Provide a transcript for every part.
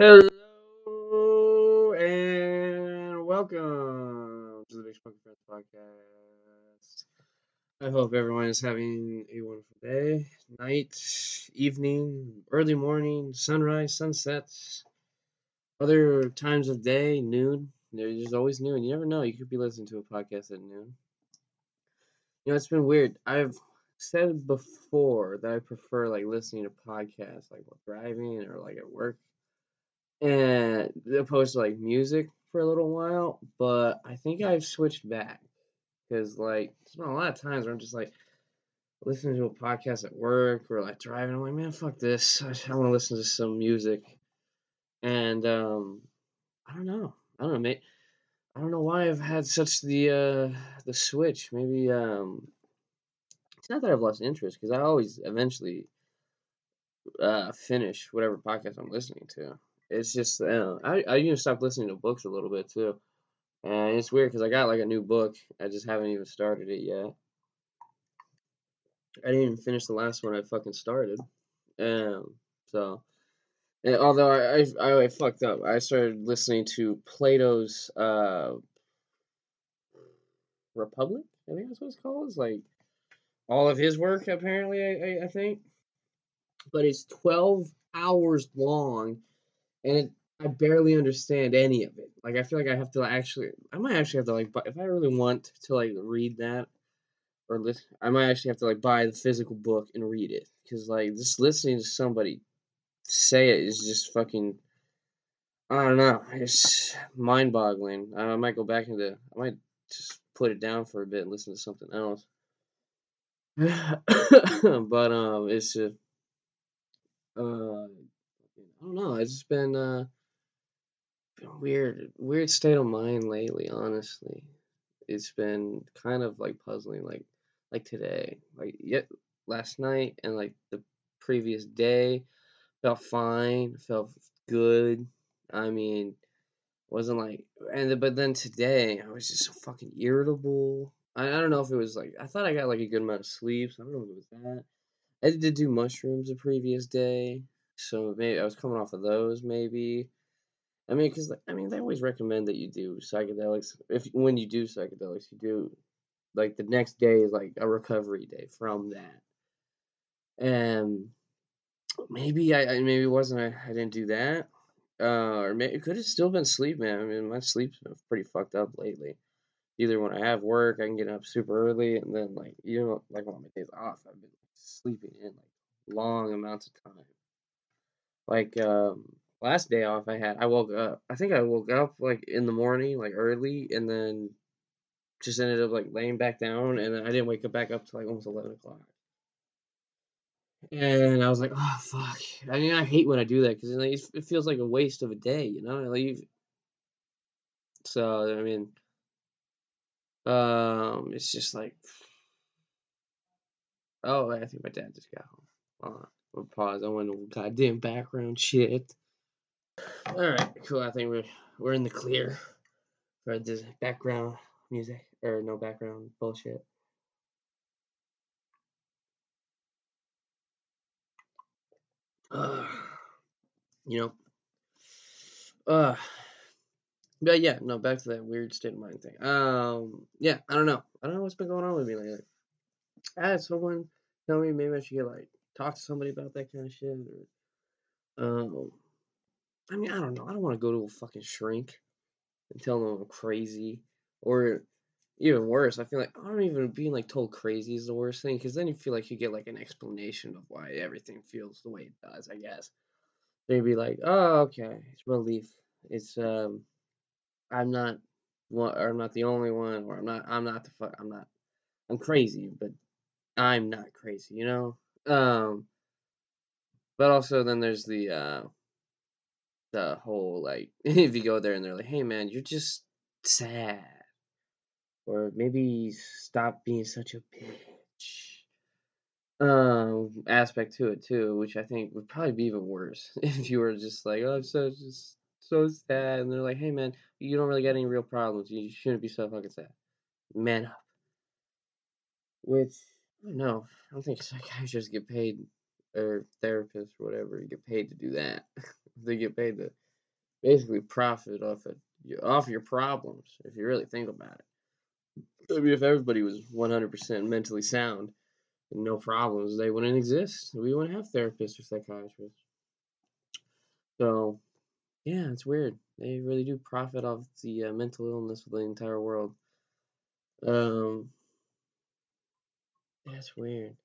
Hello and welcome to the Big Smoky Friends podcast. I hope everyone is having a wonderful day, night, evening, early morning, sunrise, sunset, other times of day, noon. There's always noon. You never know. You could be listening to a podcast at noon. You know, it's been weird. I've said before that I prefer like listening to podcasts like while driving or like at work and opposed to like music for a little while, but I think I've switched back because like there's been a lot of times where I'm just like listening to a podcast at work or like driving. I'm like, man, fuck this. I, I want to listen to some music, and um, I don't know. I don't know, mate. I don't know why I've had such the uh the switch. Maybe um, it's not that I've lost interest because I always eventually uh finish whatever podcast I'm listening to it's just uh, I I even stopped listening to books a little bit too, and it's weird because I got like a new book. I just haven't even started it yet. I didn't even finish the last one I fucking started, um. So, and although I, I I fucked up, I started listening to Plato's uh Republic. I think that's what it's called. It's like all of his work apparently. I I, I think, but it's twelve hours long and it, I barely understand any of it. Like I feel like I have to actually, I might actually have to like, if I really want to like read that or listen, I might actually have to like buy the physical book and read it because like just listening to somebody say it is just fucking. I don't know. It's mind-boggling. I might go back into. I might just put it down for a bit and listen to something else. but um, it's just uh, I don't know. It's just been uh been weird weird state of mind lately, honestly. It's been kind of like puzzling like like today. Like yet last night and like the previous day felt fine, felt good. I mean, wasn't like and but then today I was just so fucking irritable. I, I don't know if it was like I thought I got like a good amount of sleep, so I don't know if it was that. I did do mushrooms the previous day, so maybe I was coming off of those, maybe. I mean, because I mean, they always recommend that you do psychedelics. If when you do psychedelics, you do like the next day is like a recovery day from that. And maybe I, I maybe it wasn't I, I didn't do that, uh, or maybe it could have still been sleep, man. I mean, my sleep's been pretty fucked up lately. Either when I have work, I can get up super early, and then like you know, like on my days off, I've been sleeping in like long amounts of time. Like um, last day off I had, I woke up. I think I woke up like in the morning, like early, and then just ended up like laying back down, and then I didn't wake up back up till like almost eleven o'clock. And I was like, oh fuck. I mean, I hate when I do that because like, it feels like a waste of a day, you know. Like, so I mean, um, it's just like, oh, I think my dad just got home. Pause. I want goddamn background shit. Alright, cool. I think we're we're in the clear for the background music or no background bullshit. Uh, you know. Uh but yeah, no, back to that weird state of mind thing. Um yeah, I don't know. I don't know what's been going on with me lately. I had someone tell me maybe I should get like talk to somebody about that kind of shit or um I mean, I don't know. I don't want to go to a fucking shrink and tell them I'm crazy or even worse, I feel like I don't even being like told crazy is the worst thing because then you feel like you get like an explanation of why everything feels the way it does. I guess they'd be like, "Oh, okay, it's relief. It's um, I'm not one, or I'm not the only one, or I'm not, I'm not the fuck, I'm not, I'm crazy, but I'm not crazy, you know." Um, but also then there's the uh, the whole like if you go there and they're like, "Hey, man, you're just sad." or maybe stop being such a bitch. Um aspect to it too which i think would probably be even worse if you were just like oh i'm so just so sad. And they're like hey man you don't really got any real problems. You shouldn't be so fucking sad. Man up. Which i i don't think psychiatrists get paid or therapists or whatever get paid to do that they get paid to basically profit off of off your problems if you really think about it. I mean, if everybody was 100% mentally sound and no problems, they wouldn't exist. We wouldn't have therapists or psychiatrists. So, yeah, it's weird. They really do profit off the uh, mental illness of the entire world. Um, that's weird.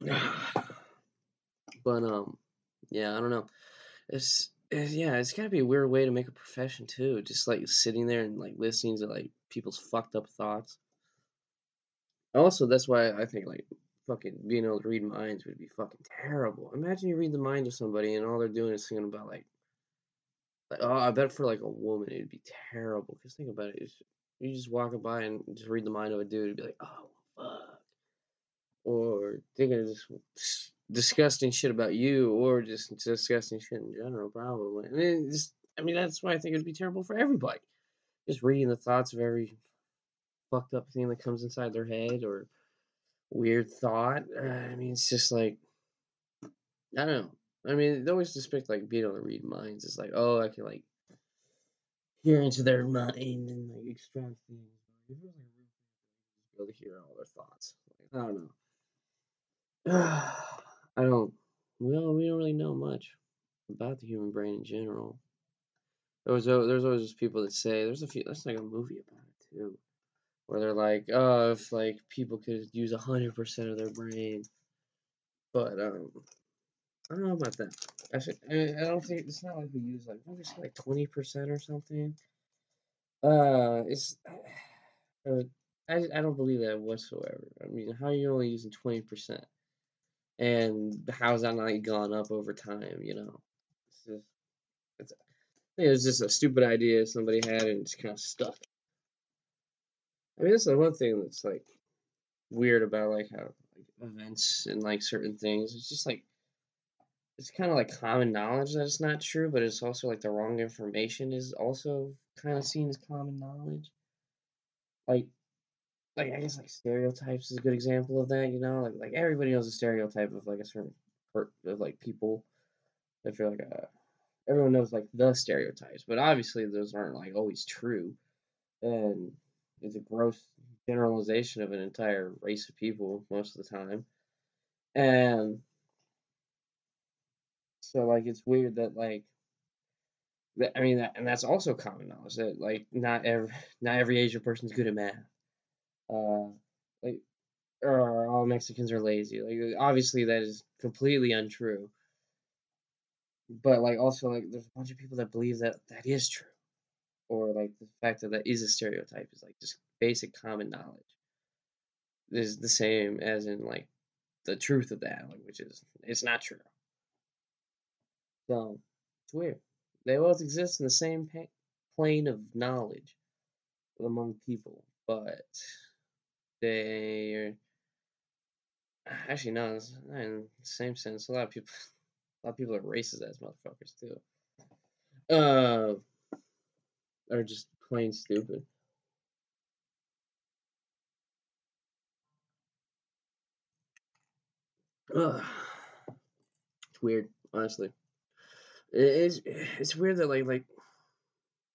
but um, yeah, I don't know. It's, it's yeah, it's gotta be a weird way to make a profession too. Just like sitting there and like listening to like people's fucked up thoughts. Also, that's why I think like fucking being able to read minds would be fucking terrible. Imagine you read the mind of somebody and all they're doing is thinking about like, oh, I bet for like a woman it'd be terrible. Cause think about it, you just walking by and just read the mind of a dude, and be like, oh fuck, or thinking of just disgusting shit about you, or just disgusting shit in general, probably. I mean, just I mean that's why I think it'd be terrible for everybody. Just reading the thoughts of every fucked up thing that comes inside their head or weird thought. Uh, I mean, it's just like I don't know. I mean, they always suspect like being able to read minds. It's like, oh, I can like hear into their mind and like extract things. Be able to hear all their thoughts. Like, I don't know. I don't. Well, we don't really know much about the human brain in general. There was there's always just people that say there's a few. That's like a movie about it too where they're like, oh, if like people could use hundred percent of their brain, but um, I don't know about that. I, I don't think it's not like we use like maybe it's like twenty percent or something. Uh, it's uh, I I don't believe that whatsoever. I mean, how are you only using twenty percent? And how's that not gone up over time? You know, it's just it's. It was just a stupid idea somebody had and it's kind of stuck. I mean, that's the one thing that's like weird about like how like events and like certain things. It's just like it's kind of like common knowledge that it's not true, but it's also like the wrong information is also kind of seen as common knowledge. Like, like I guess like stereotypes is a good example of that. You know, like like everybody knows a stereotype of like a certain part of like people. If you're like a, everyone knows like the stereotypes, but obviously those aren't like always true, and it's a gross generalization of an entire race of people most of the time. And so like it's weird that like I mean that, and that's also common knowledge that like not every not every Asian person's good at math. Uh like or all Mexicans are lazy. Like obviously that is completely untrue. But like also like there's a bunch of people that believe that that is true or like the fact that that is a stereotype is like just basic common knowledge is the same as in like the truth of that, like, which is it's not true. So it's weird. They both exist in the same plane of knowledge among people, but they are actually no, it's not in the same sense. A lot of people, a lot of people are racist as motherfuckers too. Uh, are just plain stupid. Ugh. It's weird, honestly. It's it's weird that like like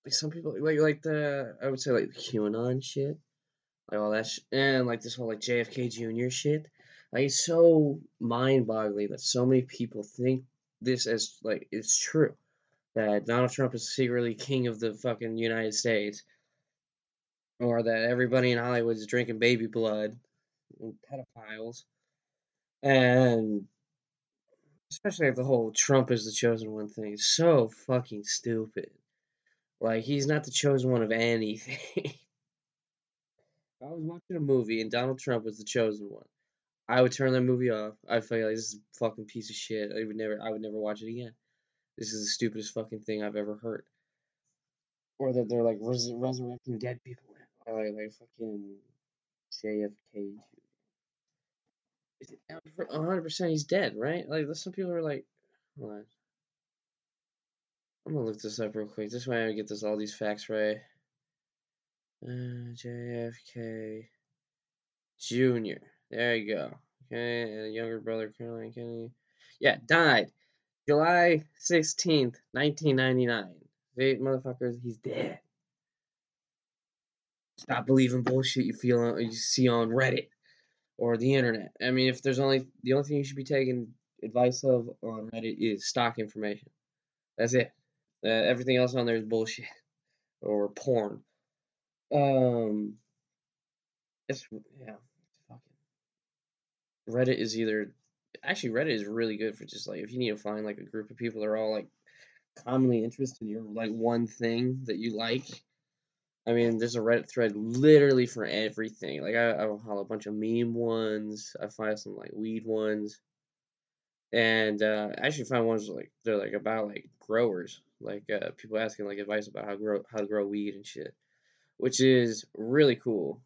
like some people like like the I would say like the QAnon shit, like all that sh- and like this whole like JFK Jr. shit. Like it's so mind-boggling that so many people think this as like it's true that Donald Trump is secretly king of the fucking United States, or that everybody in Hollywood is drinking baby blood, and pedophiles, and especially like the whole Trump is the chosen one thing is so fucking stupid. Like he's not the chosen one of anything. I was watching a movie and Donald Trump was the chosen one. I would turn that movie off. I feel like this is a fucking piece of shit. I would never I would never watch it again. This is the stupidest fucking thing I've ever heard. Or that they're like res- resurrecting dead people. Like, like fucking JFK. One hundred percent, he's dead, right? Like some people are like, what? I'm gonna look this up real quick. This way I get this all these facts right. Uh, JFK Jr. There you go. Okay, and a younger brother, Caroline Kennedy. Yeah, died July 16th, 1999. Eight motherfuckers, he's dead. Stop believing bullshit you feel on, you see on Reddit or the internet. I mean, if there's only the only thing you should be taking advice of on Reddit is stock information. That's it. Uh, everything else on there is bullshit or porn. Um, it's yeah, fucking. Reddit is either actually Reddit is really good for just like if you need to find like a group of people that are all like commonly interested in your like one thing that you like. I mean, there's a Reddit thread literally for everything. Like I, I follow a bunch of meme ones. I find some like weed ones, and uh, I actually find ones like they're like about like growers, like uh, people asking like advice about how grow how to grow weed and shit, which is really cool.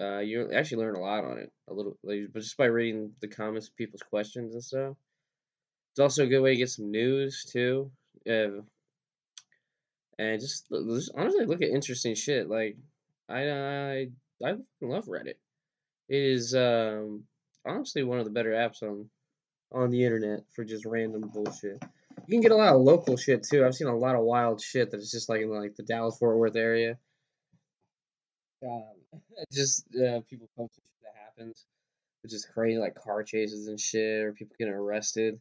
Uh, you actually learn a lot on it, a little, like, but just by reading the comments, people's questions and stuff. It's also a good way to get some news too, uh, and just, just honestly look at interesting shit. Like, I I I love Reddit. It is um, honestly one of the better apps on on the internet for just random bullshit. You can get a lot of local shit too. I've seen a lot of wild shit that is just like in like the Dallas Fort Worth area. Um, just uh, people posting shit that happens, which is crazy, like car chases and shit, or people getting arrested,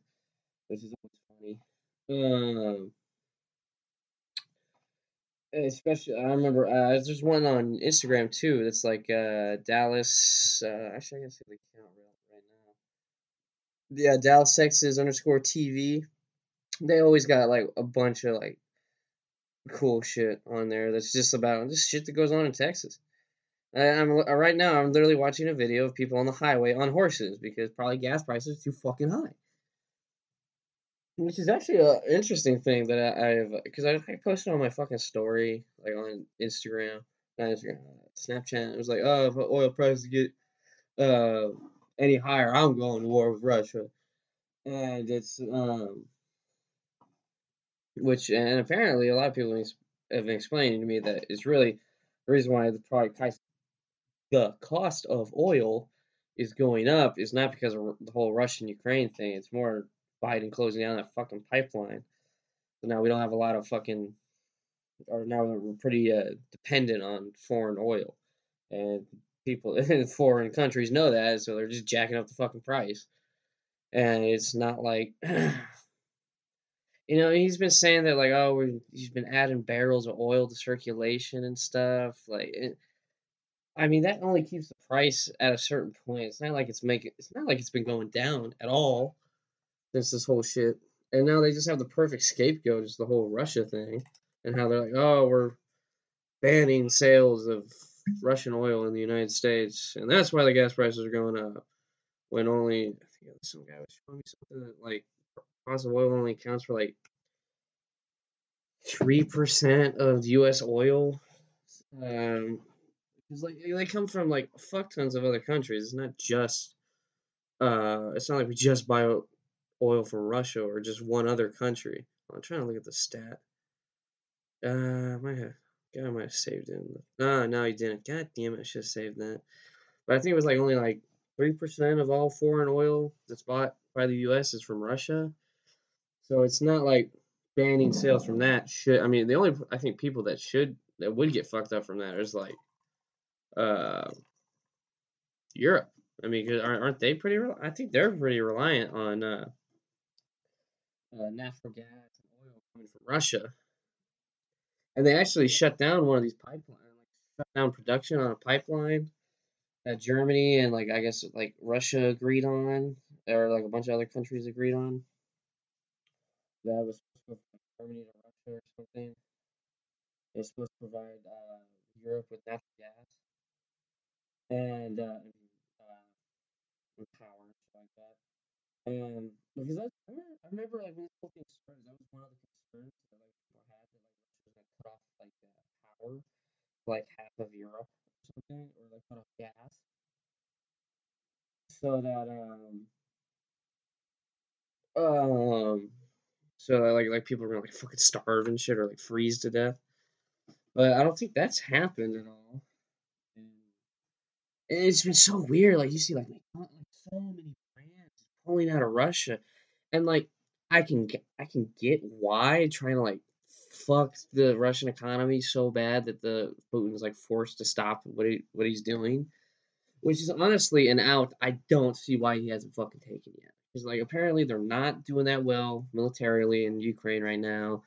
which is always funny. Um, especially, I remember uh, there's one on Instagram too. That's like uh, Dallas. Uh, actually, I can see the account right now. Yeah, Dallas Texas underscore TV. They always got like a bunch of like cool shit on there. That's just about just shit that goes on in Texas. I'm uh, right now. I'm literally watching a video of people on the highway on horses because probably gas prices are too fucking high. Which is actually an interesting thing that I, I've because I, I posted on my fucking story like on Instagram, not Instagram, Snapchat. It was like, oh, if oil prices get uh any higher, I'm going to war with Russia, and it's um, which and apparently a lot of people have been explaining to me that it's really the reason why the price the cost of oil is going up is not because of the whole Russian Ukraine thing. It's more Biden closing down that fucking pipeline. So now we don't have a lot of fucking, or now we're pretty uh, dependent on foreign oil, and people in foreign countries know that, so they're just jacking up the fucking price. And it's not like, you know, he's been saying that like, oh, he's been adding barrels of oil to circulation and stuff, like. It, I mean, that only keeps the price at a certain point. It's not like it's making. It's not like it's been going down at all since this whole shit. And now they just have the perfect scapegoat, is the whole Russia thing, and how they're like, oh, we're banning sales of Russian oil in the United States, and that's why the gas prices are going up. When only, I think some guy was showing me something that like of oil only accounts for like three percent of U.S. oil. Um, because like they come from like fuck tons of other countries. It's not just uh, it's not like we just buy oil from Russia or just one other country. I'm trying to look at the stat. Uh, I might have, God, I might have saved it. Ah, no, he didn't. God damn it, I should have saved that. But I think it was like only like three percent of all foreign oil that's bought by the U.S. is from Russia. So it's not like banning sales from that should. I mean, the only I think people that should that would get fucked up from that is like uh, Europe. I mean, aren't they pretty? I think they're pretty reliant on uh, uh, natural gas and oil coming from Russia, and they actually shut down one of these pipelines, like shut down production on a pipeline that Germany and like I guess like Russia agreed on, or like a bunch of other countries agreed on. That was supposed to Germany to Russia or something. It's supposed to provide uh, Europe with natural gas and uh, uh, power and stuff like that. And because I, I, remember, I remember like when this whole thing started, that was one of the concerns that like people had that like Russia was gonna cut off like uh, power, like half of Europe or something, or like cut off gas, so that um um so that, like like people were gonna like fucking starve and shit or like freeze to death. But I don't think that's happened at all it's been so weird. Like you see, like, like so many pulling out of Russia, and like I can I can get why trying to like fuck the Russian economy so bad that the Putin's like forced to stop what he what he's doing, which is honestly an out I don't see why he hasn't fucking taken yet. Because like apparently they're not doing that well militarily in Ukraine right now.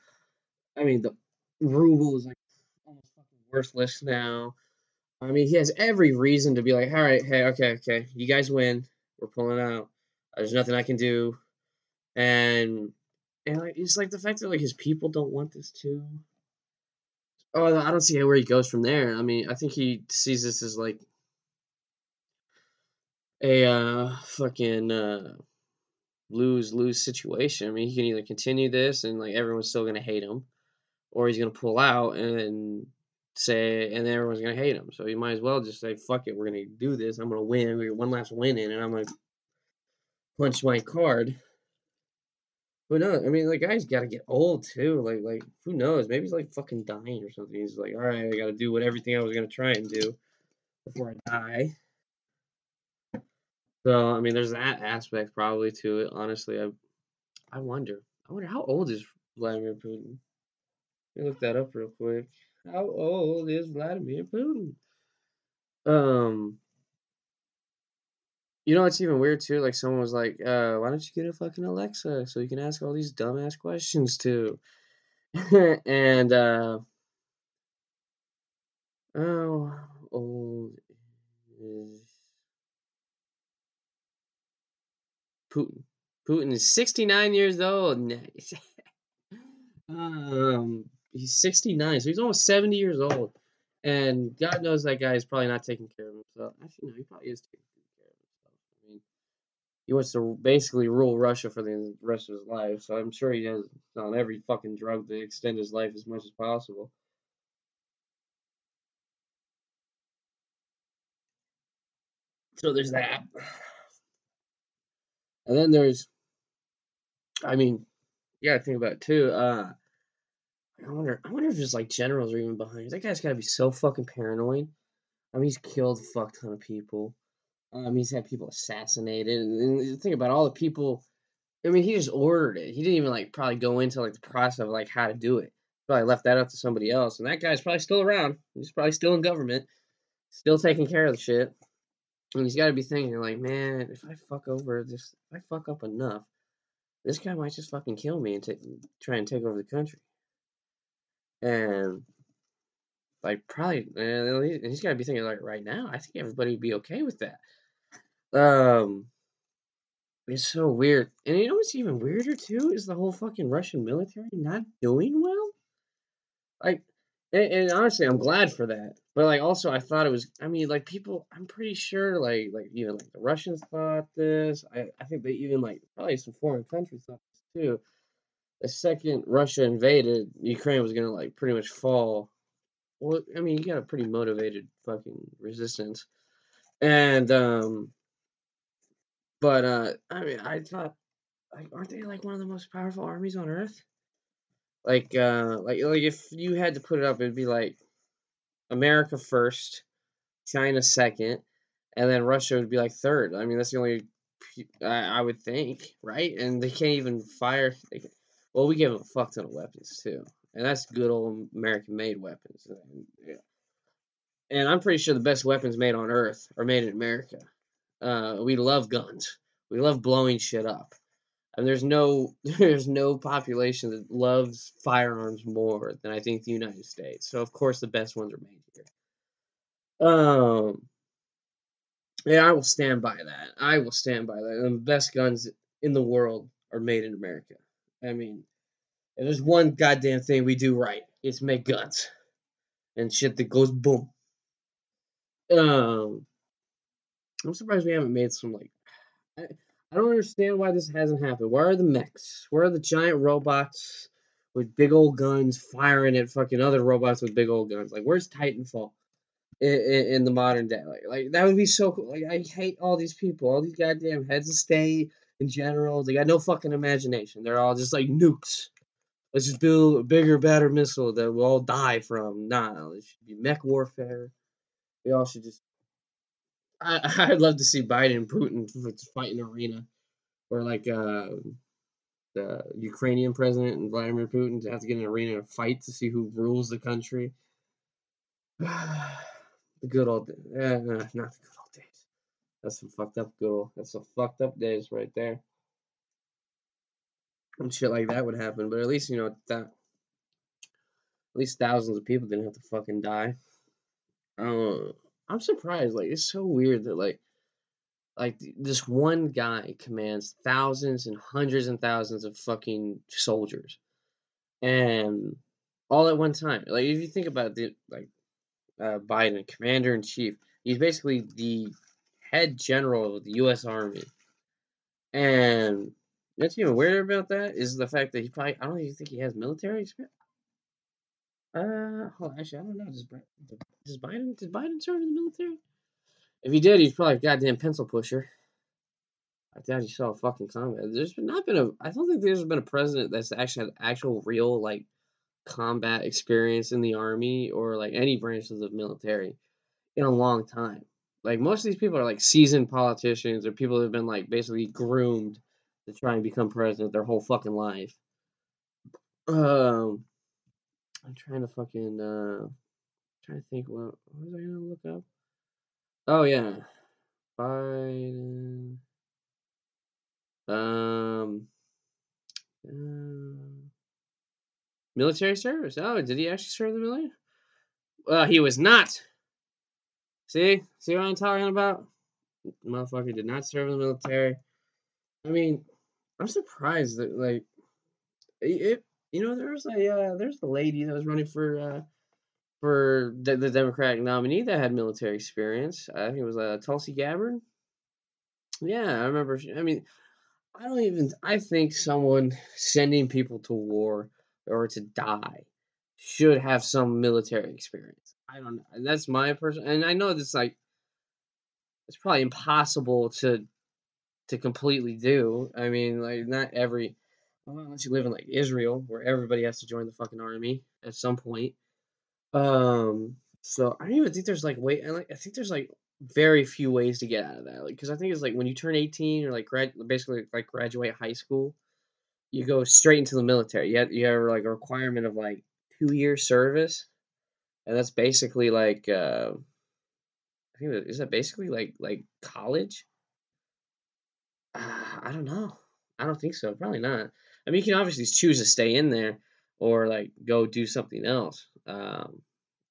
I mean the ruble is like almost fucking worthless now. I mean he has every reason to be like, all right, hey, okay, okay, you guys win, we're pulling out. There's nothing I can do, and and like it's like the fact that like his people don't want this too. Oh, I don't see where he goes from there. I mean, I think he sees this as like a uh, fucking uh, lose lose situation. I mean, he can either continue this and like everyone's still gonna hate him, or he's gonna pull out and say, and then everyone's gonna hate him. So you might as well just say, "Fuck it, we're gonna do this. I'm gonna win. We get one last win in, and I'm gonna punch my card." Who knows? I mean, the guy's got to get old too. Like, like who knows? Maybe he's like fucking dying or something. He's like, all right, I got to do what everything I was gonna try and do before I die. So, I mean, there's that aspect probably to it. Honestly, I, I wonder. I wonder how old is Vladimir Putin. Let me look that up real quick. How old is Vladimir Putin? Um, you know it's even weird too? Like someone was like, uh, why don't you get a fucking Alexa so you can ask all these dumbass questions too? and uh oh old is Putin. Putin is 69 years old. Um he's 69, so he's almost 70 years old. And God knows that guy is probably not taking care of himself. Actually, no, he probably is taking he wants to basically rule Russia for the rest of his life. So I'm sure he has on every fucking drug to extend his life as much as possible. So there's that. And then there's, I mean, yeah, think about it too. Uh, I wonder, I wonder if just like generals are even behind. That guy's got to be so fucking paranoid. I mean, he's killed a fuck ton of people. Um, he's had people assassinated, and think about all the people. I mean, he just ordered it. He didn't even like probably go into like the process of like how to do it. Probably left that up to somebody else, and that guy's probably still around. He's probably still in government, still taking care of the shit. And he's got to be thinking like, man, if I fuck over this, if I fuck up enough, this guy might just fucking kill me and take, try and take over the country. And like probably, and he's got to be thinking like right now. I think everybody would be okay with that. Um, it's so weird. And you know what's even weirder too is the whole fucking Russian military not doing well. Like, and, and, honestly, I'm glad for that. But like, also, I thought it was. I mean, like people. I'm pretty sure, like, like even like the Russians thought this. I, I think they even like probably some foreign countries thought this too. The second Russia invaded, Ukraine was gonna like pretty much fall. Well, I mean, you got a pretty motivated fucking resistance, and um, but uh, I mean, I thought, like, aren't they like one of the most powerful armies on Earth? Like, uh, like, like if you had to put it up, it'd be like America first, China second, and then Russia would be like third. I mean, that's the only I, I would think, right? And they can't even fire. Can, well, we give them a fuck ton of weapons too, and that's good old American-made weapons. Yeah. And I'm pretty sure the best weapons made on Earth are made in America. Uh, we love guns. We love blowing shit up. And there's no there's no population that loves firearms more than I think the United States. So of course the best ones are made here. Um yeah, I will stand by that. I will stand by that. The best guns in the world are made in America. I mean, if there's one goddamn thing we do right, it's make guns. And shit that goes boom. Um I'm surprised we haven't made some like. I, I don't understand why this hasn't happened. Where are the mechs? Where are the giant robots with big old guns firing at fucking other robots with big old guns? Like, where's Titanfall in, in, in the modern day? Like, like that would be so cool. Like, I hate all these people, all these goddamn heads of state in general. They got no fucking imagination. They're all just like nukes. Let's just build a bigger, better missile that we'll all die from. Nah, it should be mech warfare. We all should just I, I'd love to see Biden and Putin fight in arena, or like uh, the Ukrainian president and Vladimir Putin to have to get in an arena and fight to see who rules the country. the good old, eh, not the good old days. That's some fucked up good old. That's some fucked up days right there. And shit like that would happen, but at least you know that. At least thousands of people didn't have to fucking die. Uh, I'm surprised. Like it's so weird that like like this one guy commands thousands and hundreds and thousands of fucking soldiers and all at one time like if you think about the like uh, biden commander in chief he's basically the head general of the u.s army and what's even weirder about that is the fact that he probably i don't even think he has military experience uh, on, actually, I don't know. Does, does Biden did Biden serve in the military? If he did, he's probably a goddamn pencil pusher. I doubt he saw a fucking combat. There's not been a. I don't think there's been a president that's actually had actual real like combat experience in the army or like any branches of the military in a long time. Like most of these people are like seasoned politicians or people have been like basically groomed to try and become president their whole fucking life. Um, I'm trying to fucking uh, trying to think what what was I gonna look up? Oh yeah, Biden. Um, uh, military service. Oh, did he actually serve the military? Well, he was not. See, see what I'm talking about? Motherfucker did not serve in the military. I mean, I'm surprised that like it. You know, there's a uh, there's a lady that was running for uh, for the, the Democratic nominee that had military experience. I think it was uh, Tulsi Gabbard. Yeah, I remember. I mean, I don't even. I think someone sending people to war or to die should have some military experience. I don't know. That's my person, and I know this like it's probably impossible to to completely do. I mean, like not every well, unless you live in like Israel, where everybody has to join the fucking army at some point. Um, so I don't even think there's like wait, and like I think there's like very few ways to get out of that. Like, because I think it's like when you turn 18 or like grad, basically like graduate high school, you go straight into the military. You have, you have like a requirement of like two years service, and that's basically like uh, I think is that basically like like college. Uh, I don't know. I don't think so. Probably not. I mean, you can obviously choose to stay in there or like go do something else. Um,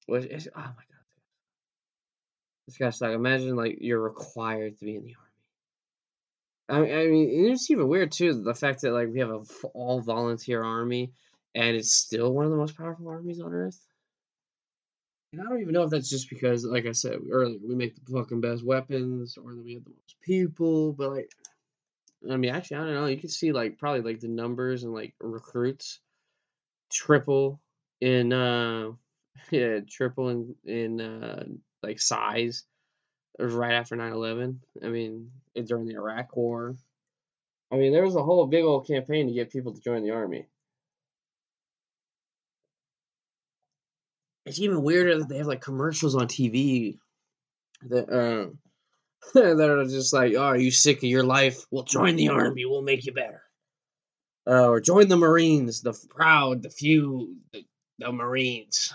which is, oh my god, this guy's like imagine like you're required to be in the army. I, I mean, it's even weird too the fact that like we have a all volunteer army and it's still one of the most powerful armies on earth. And I don't even know if that's just because, like I said earlier, we make the fucking best weapons or that we have the most people, but like I mean, actually, I don't know. You can see like probably like the numbers and like recruits triple in uh yeah triple in in uh like size. Right after 9-11. I mean, during the Iraq War. I mean, there was a whole big old campaign to get people to join the army. It's even weirder that they have like commercials on TV that uh that are just like, oh, are you sick of your life? We'll join the army. We'll make you better. Uh, or join the Marines, the proud, the few, the, the Marines.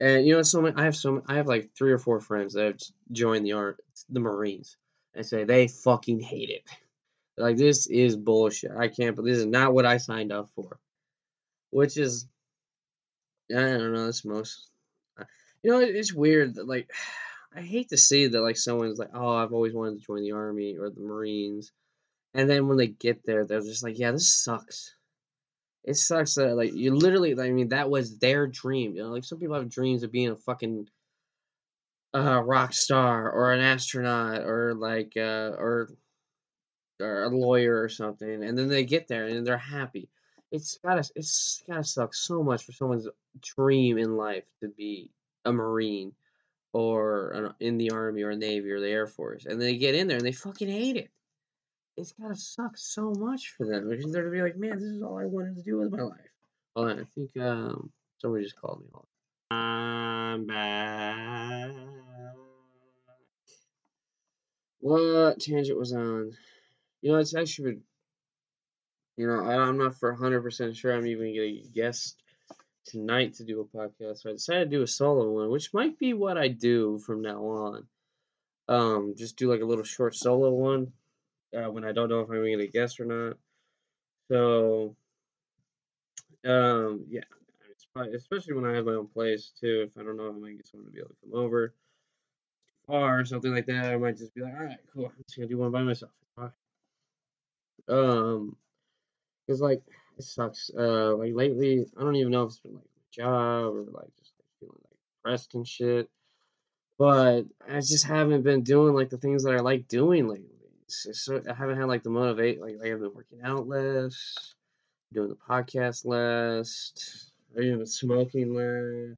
And you know, so many, I have so many, I have like three or four friends that have joined the art, the Marines, and say they fucking hate it. like this is bullshit. I can't. But this is not what I signed up for. Which is, I don't know. It's most. You know, it's weird. That, like I hate to see that like someone's like, oh, I've always wanted to join the army or the Marines, and then when they get there, they're just like, yeah, this sucks. It sucks that like you literally, I mean, that was their dream. You know, like some people have dreams of being a fucking uh, rock star or an astronaut or like uh, or or a lawyer or something, and then they get there and they're happy. It's gotta it's gotta suck so much for someone's dream in life to be a marine or in the army or navy or the air force, and they get in there and they fucking hate it. It's gotta suck so much for them because they're gonna be like, man, this is all I wanted to do with my life. Hold on, I think um somebody just called me. I'm back. What tangent was on? You know, it's actually, been. you know, I, I'm not for 100% sure I'm even going to guest tonight to do a podcast. So I decided to do a solo one, which might be what I do from now on. Um, just do like a little short solo one uh, when I don't know if I'm going to guest or not. So, um, yeah, especially when I have my own place too. If I don't know I might get someone to be able to come over, or something like that, I might just be like, all right, cool, I'm just gonna do one by myself. Um, cause like it sucks. Uh, like lately, I don't even know if it's been like my job or like just like feeling like depressed and shit. But I just haven't been doing like the things that I like doing lately. So I haven't had like the motivate. Like I have been working out less, doing the podcast less, smoking less.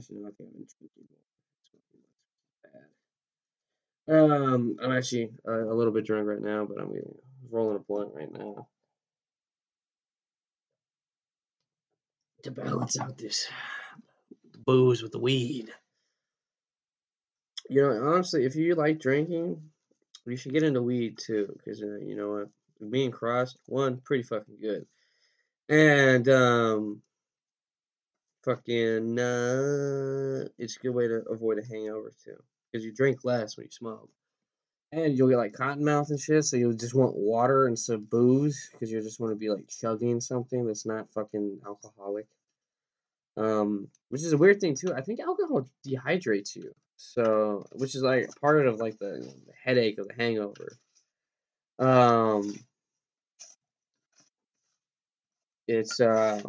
I've been drinking more. Um, I'm actually uh, a little bit drunk right now, but I'm rolling a blunt right now to balance out this booze with the weed. You know, honestly, if you like drinking, you should get into weed too, because uh, you know what, being crossed, one pretty fucking good, and um, fucking, uh, it's a good way to avoid a hangover too, because you drink less when you smoke, and you'll get like cotton mouth and shit, so you'll just want water instead of booze, because you just want to be like chugging something that's not fucking alcoholic. Um, which is a weird thing too. I think alcohol dehydrates you. So, which is like part of like the, the headache of the hangover. Um, it's uh,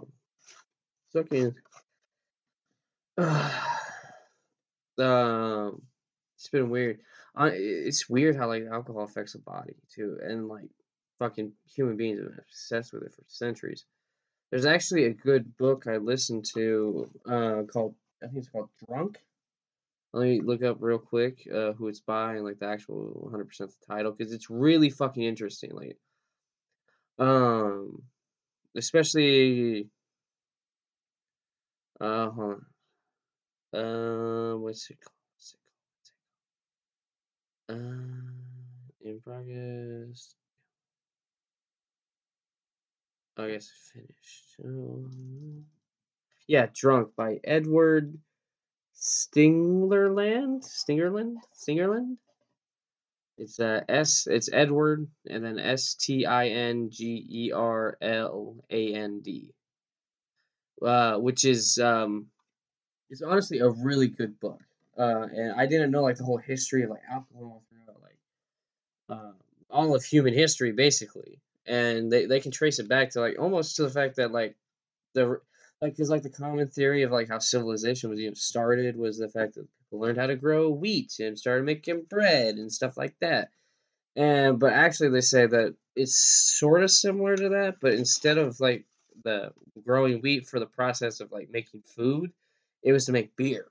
fucking. Uh, um, it's been weird. Uh, it's weird how like alcohol affects the body too, and like fucking human beings have been obsessed with it for centuries. There's actually a good book I listened to uh, called I think it's called Drunk let me look up real quick uh, who it's by and like the actual 100% the title because it's really fucking interesting. Like, um, especially uh huh. Uh? What's it called? Uh, in progress. I guess finished. Yeah, drunk by Edward Stingerland, Stingerland, Stingerland. It's uh, S. It's Edward, and then S T I N G E R L A N D. Uh, which is um, it's honestly a really good book. Uh, and I didn't know like the whole history of like alcohol throughout like uh, all of human history basically, and they they can trace it back to like almost to the fact that like the like because like the common theory of like how civilization was even started was the fact that people learned how to grow wheat and started making bread and stuff like that. And but actually they say that it's sort of similar to that but instead of like the growing wheat for the process of like making food it was to make beer.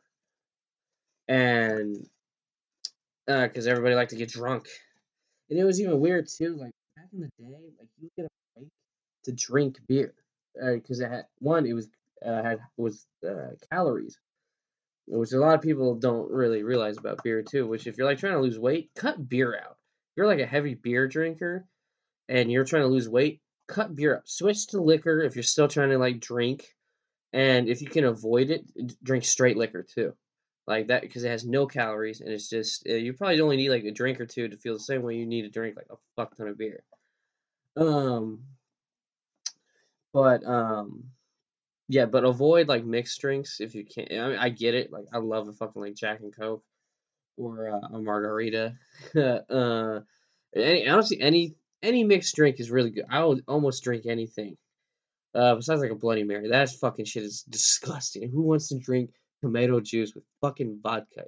And because uh, everybody liked to get drunk. And it was even weird too like back in the day like you get a break to drink beer because uh, it had one, it was uh, had was uh, calories, which a lot of people don't really realize about beer too. Which if you're like trying to lose weight, cut beer out. If you're like a heavy beer drinker, and you're trying to lose weight, cut beer up. Switch to liquor if you're still trying to like drink, and if you can avoid it, drink straight liquor too. Like that because it has no calories and it's just uh, you probably only need like a drink or two to feel the same way you need to drink like a fuck ton of beer. Um, but um, yeah, but avoid like mixed drinks if you can. I mean, I get it. Like, I love a fucking like Jack and Coke or uh, a margarita. uh, any, honestly, any any mixed drink is really good. I would almost drink anything. Uh, besides like a Bloody Mary, that fucking shit is disgusting. Who wants to drink tomato juice with fucking vodka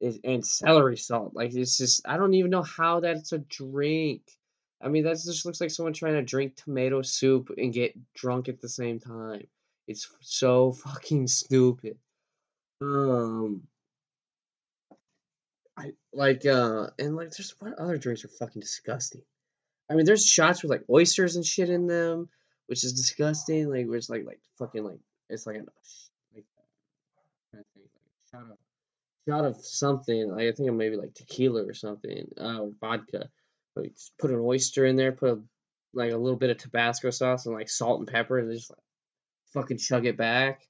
in it? it and celery salt? Like, it's just I don't even know how that's a drink. I mean, that just looks like someone trying to drink tomato soup and get drunk at the same time. It's so fucking stupid. Um, I like uh, and like, there's what other drinks are fucking disgusting. I mean, there's shots with like oysters and shit in them, which is disgusting. Like, it's like like fucking like it's like a like, I think, like shot of shot of something. Like, I think maybe like tequila or something, uh, or vodka. Like, put an oyster in there, put a, like a little bit of Tabasco sauce and like salt and pepper, and just like fucking chug it back.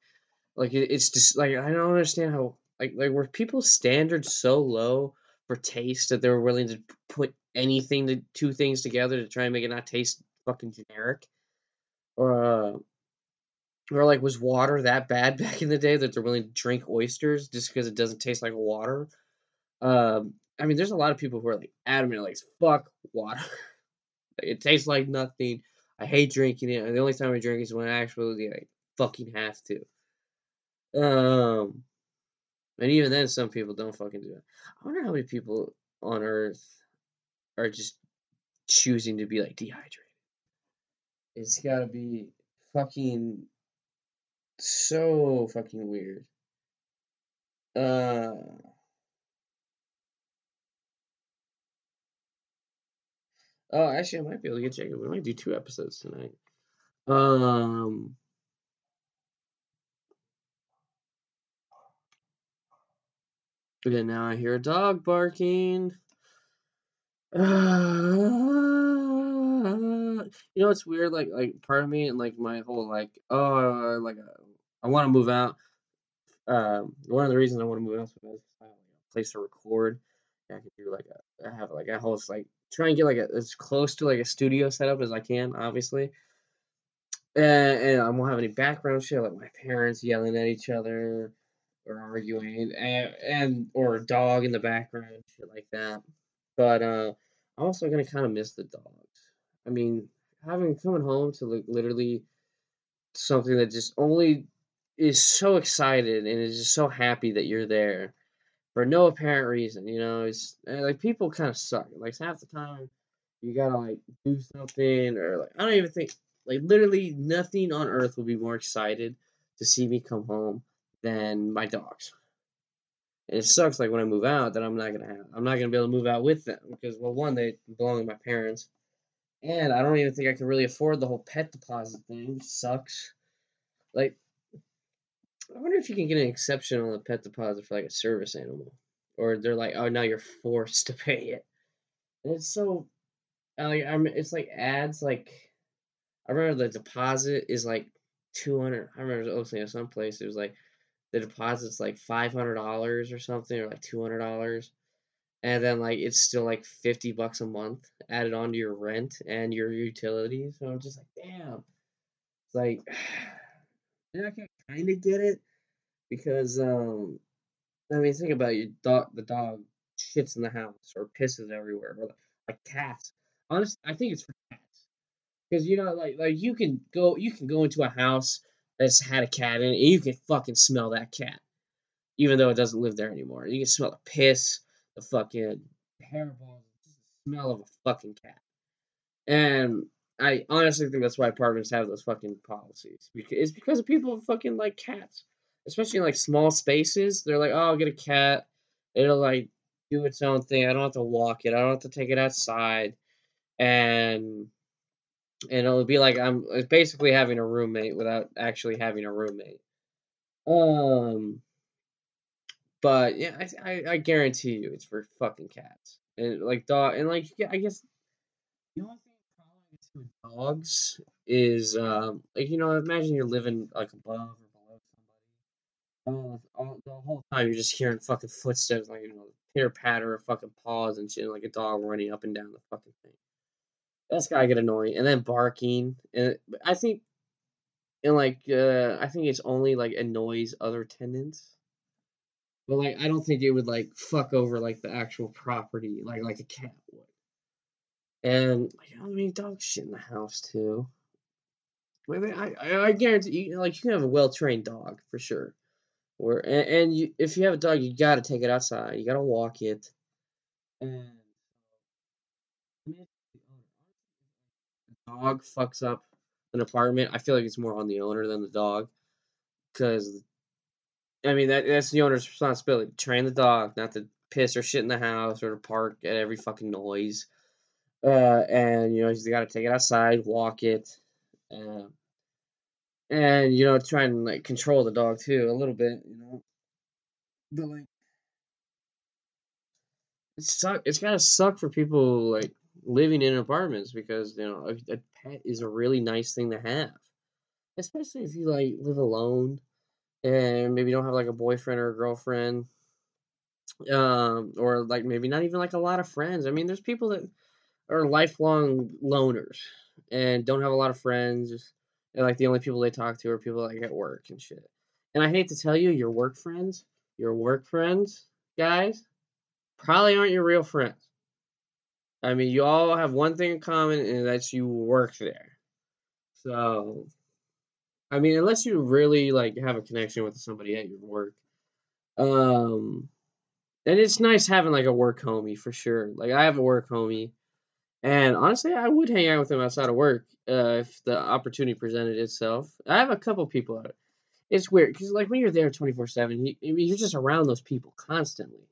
Like it, it's just like I don't understand how like like were people's standards so low for taste that they were willing to put anything to two things together to try and make it not taste fucking generic, or uh, or like was water that bad back in the day that they're willing to drink oysters just because it doesn't taste like water? Um, I mean, there's a lot of people who are like adamant, like fuck water. it tastes like nothing. I hate drinking it. And the only time I drink is when I actually like fucking have to. Um, and even then, some people don't fucking do it. I wonder how many people on Earth are just choosing to be like dehydrated. It's gotta be fucking so fucking weird. Uh, oh, actually, I might be able to get Jacob. We might do two episodes tonight. Um, okay, now I hear a dog barking. Uh, you know, it's weird. Like, like part of me and like my whole like, oh, like uh, I want to move out. Um, one of the reasons I want to move out is because I have a place to record. I can do like a, I have like a whole like try and get like a, as close to like a studio setup as I can, obviously. And, and I won't have any background shit like my parents yelling at each other or arguing, and, and or a dog in the background, shit like that. But uh, I'm also gonna kind of miss the dogs. I mean, having coming home to like literally something that just only is so excited and is just so happy that you're there for no apparent reason. You know, it's eh, like people kind of suck. Like half the time, you gotta like do something or like I don't even think like literally nothing on earth will be more excited to see me come home than my dogs. And it sucks like when I move out that I'm not gonna have I'm not gonna be able to move out with them because well one they belong to my parents. And I don't even think I can really afford the whole pet deposit thing, sucks. Like I wonder if you can get an exception on the pet deposit for like a service animal. Or they're like, oh now you're forced to pay it. And it's so like I'm it's like ads like I remember the deposit is like two hundred I remember opening at some place it was like the deposit's like five hundred dollars or something, or like two hundred dollars, and then like it's still like fifty bucks a month added onto your rent and your utilities. So I'm just like, damn. It's like, and I can kind of get it because um, I mean, think about your dog. The dog shits in the house or pisses everywhere, or like cats. Honestly, I think it's for cats because you know, like like you can go you can go into a house that's had a cat in it, and you can fucking smell that cat, even though it doesn't live there anymore. You can smell the piss, the fucking hairballs, the smell of a fucking cat. And I honestly think that's why apartments have those fucking policies. It's because people fucking like cats, especially in like small spaces. They're like, oh, I'll get a cat. It'll like do its own thing. I don't have to walk it. I don't have to take it outside. And and it'll be like I'm basically having a roommate without actually having a roommate. Um, but yeah, I, I, I guarantee you it's for fucking cats and like dog and like yeah, I guess problem with dogs is um like you know imagine you're living like above or below somebody. All, the whole time you're just hearing fucking footsteps like you know pitter patter of fucking paws and shit like a dog running up and down the fucking thing that's gotta get annoying. And then barking, and I think, and like, uh, I think it's only like annoys other tenants. But like, I don't think it would like fuck over like the actual property, like like a cat would. And like, I mean, dog shit in the house too. I, mean, I, I, I guarantee you, like, you can have a well trained dog for sure. Or and, and you, if you have a dog, you gotta take it outside. You gotta walk it. And dog fucks up an apartment, I feel like it's more on the owner than the dog. Because, I mean, that that's the owner's responsibility. Train the dog not to piss or shit in the house or to park at every fucking noise. Uh, and, you know, he's got to take it outside, walk it. Uh, and, you know, try and, like, control the dog, too, a little bit, you know. But, like, It's suck. It's gotta suck for people like living in apartments because you know a, a pet is a really nice thing to have, especially if you like live alone and maybe don't have like a boyfriend or a girlfriend, um, or like maybe not even like a lot of friends. I mean, there's people that are lifelong loners and don't have a lot of friends. And like the only people they talk to are people like at work and shit. And I hate to tell you, your work friends, your work friends, guys, probably aren't your real friends. I mean, you all have one thing in common, and that's you work there. So, I mean, unless you really like have a connection with somebody at your work, um, and it's nice having like a work homie for sure. Like I have a work homie, and honestly, I would hang out with him outside of work uh, if the opportunity presented itself. I have a couple people. Out. It's weird because like when you're there twenty four seven, you're just around those people constantly.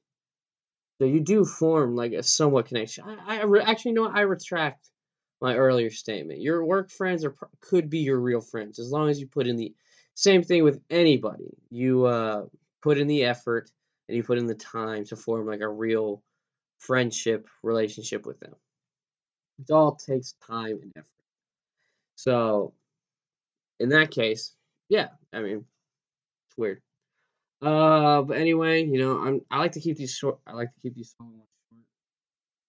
So you do form like a somewhat connection. I, I re- actually know I retract my earlier statement. Your work friends are could be your real friends as long as you put in the same thing with anybody. You uh, put in the effort and you put in the time to form like a real friendship relationship with them. It all takes time and effort. So in that case, yeah, I mean, it's weird. Uh, but anyway, you know, I'm I like to keep these short. I like to keep these songs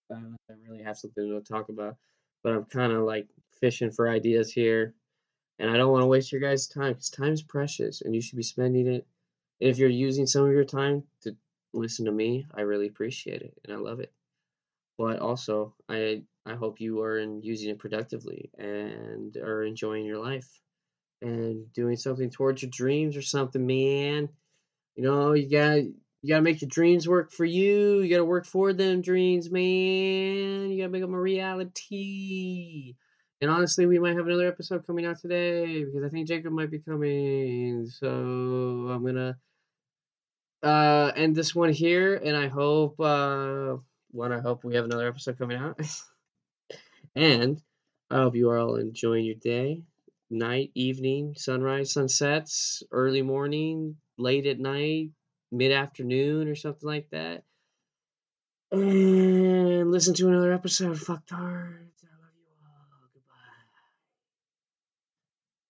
short. Uh, I really have something to talk about, but I'm kind of like fishing for ideas here, and I don't want to waste your guys' time because time is precious, and you should be spending it. And if you're using some of your time to listen to me, I really appreciate it, and I love it. But also, I I hope you are in using it productively and are enjoying your life and doing something towards your dreams or something, man. You know, you got you gotta make your dreams work for you. You gotta work for them dreams, man. You gotta make them a reality. And honestly, we might have another episode coming out today because I think Jacob might be coming. So I'm gonna uh end this one here, and I hope uh one, I hope we have another episode coming out. and I hope you are all enjoying your day, night, evening, sunrise, sunsets, early morning, late at night, mid afternoon, or something like that. And listen to another episode. Of Fuck tards.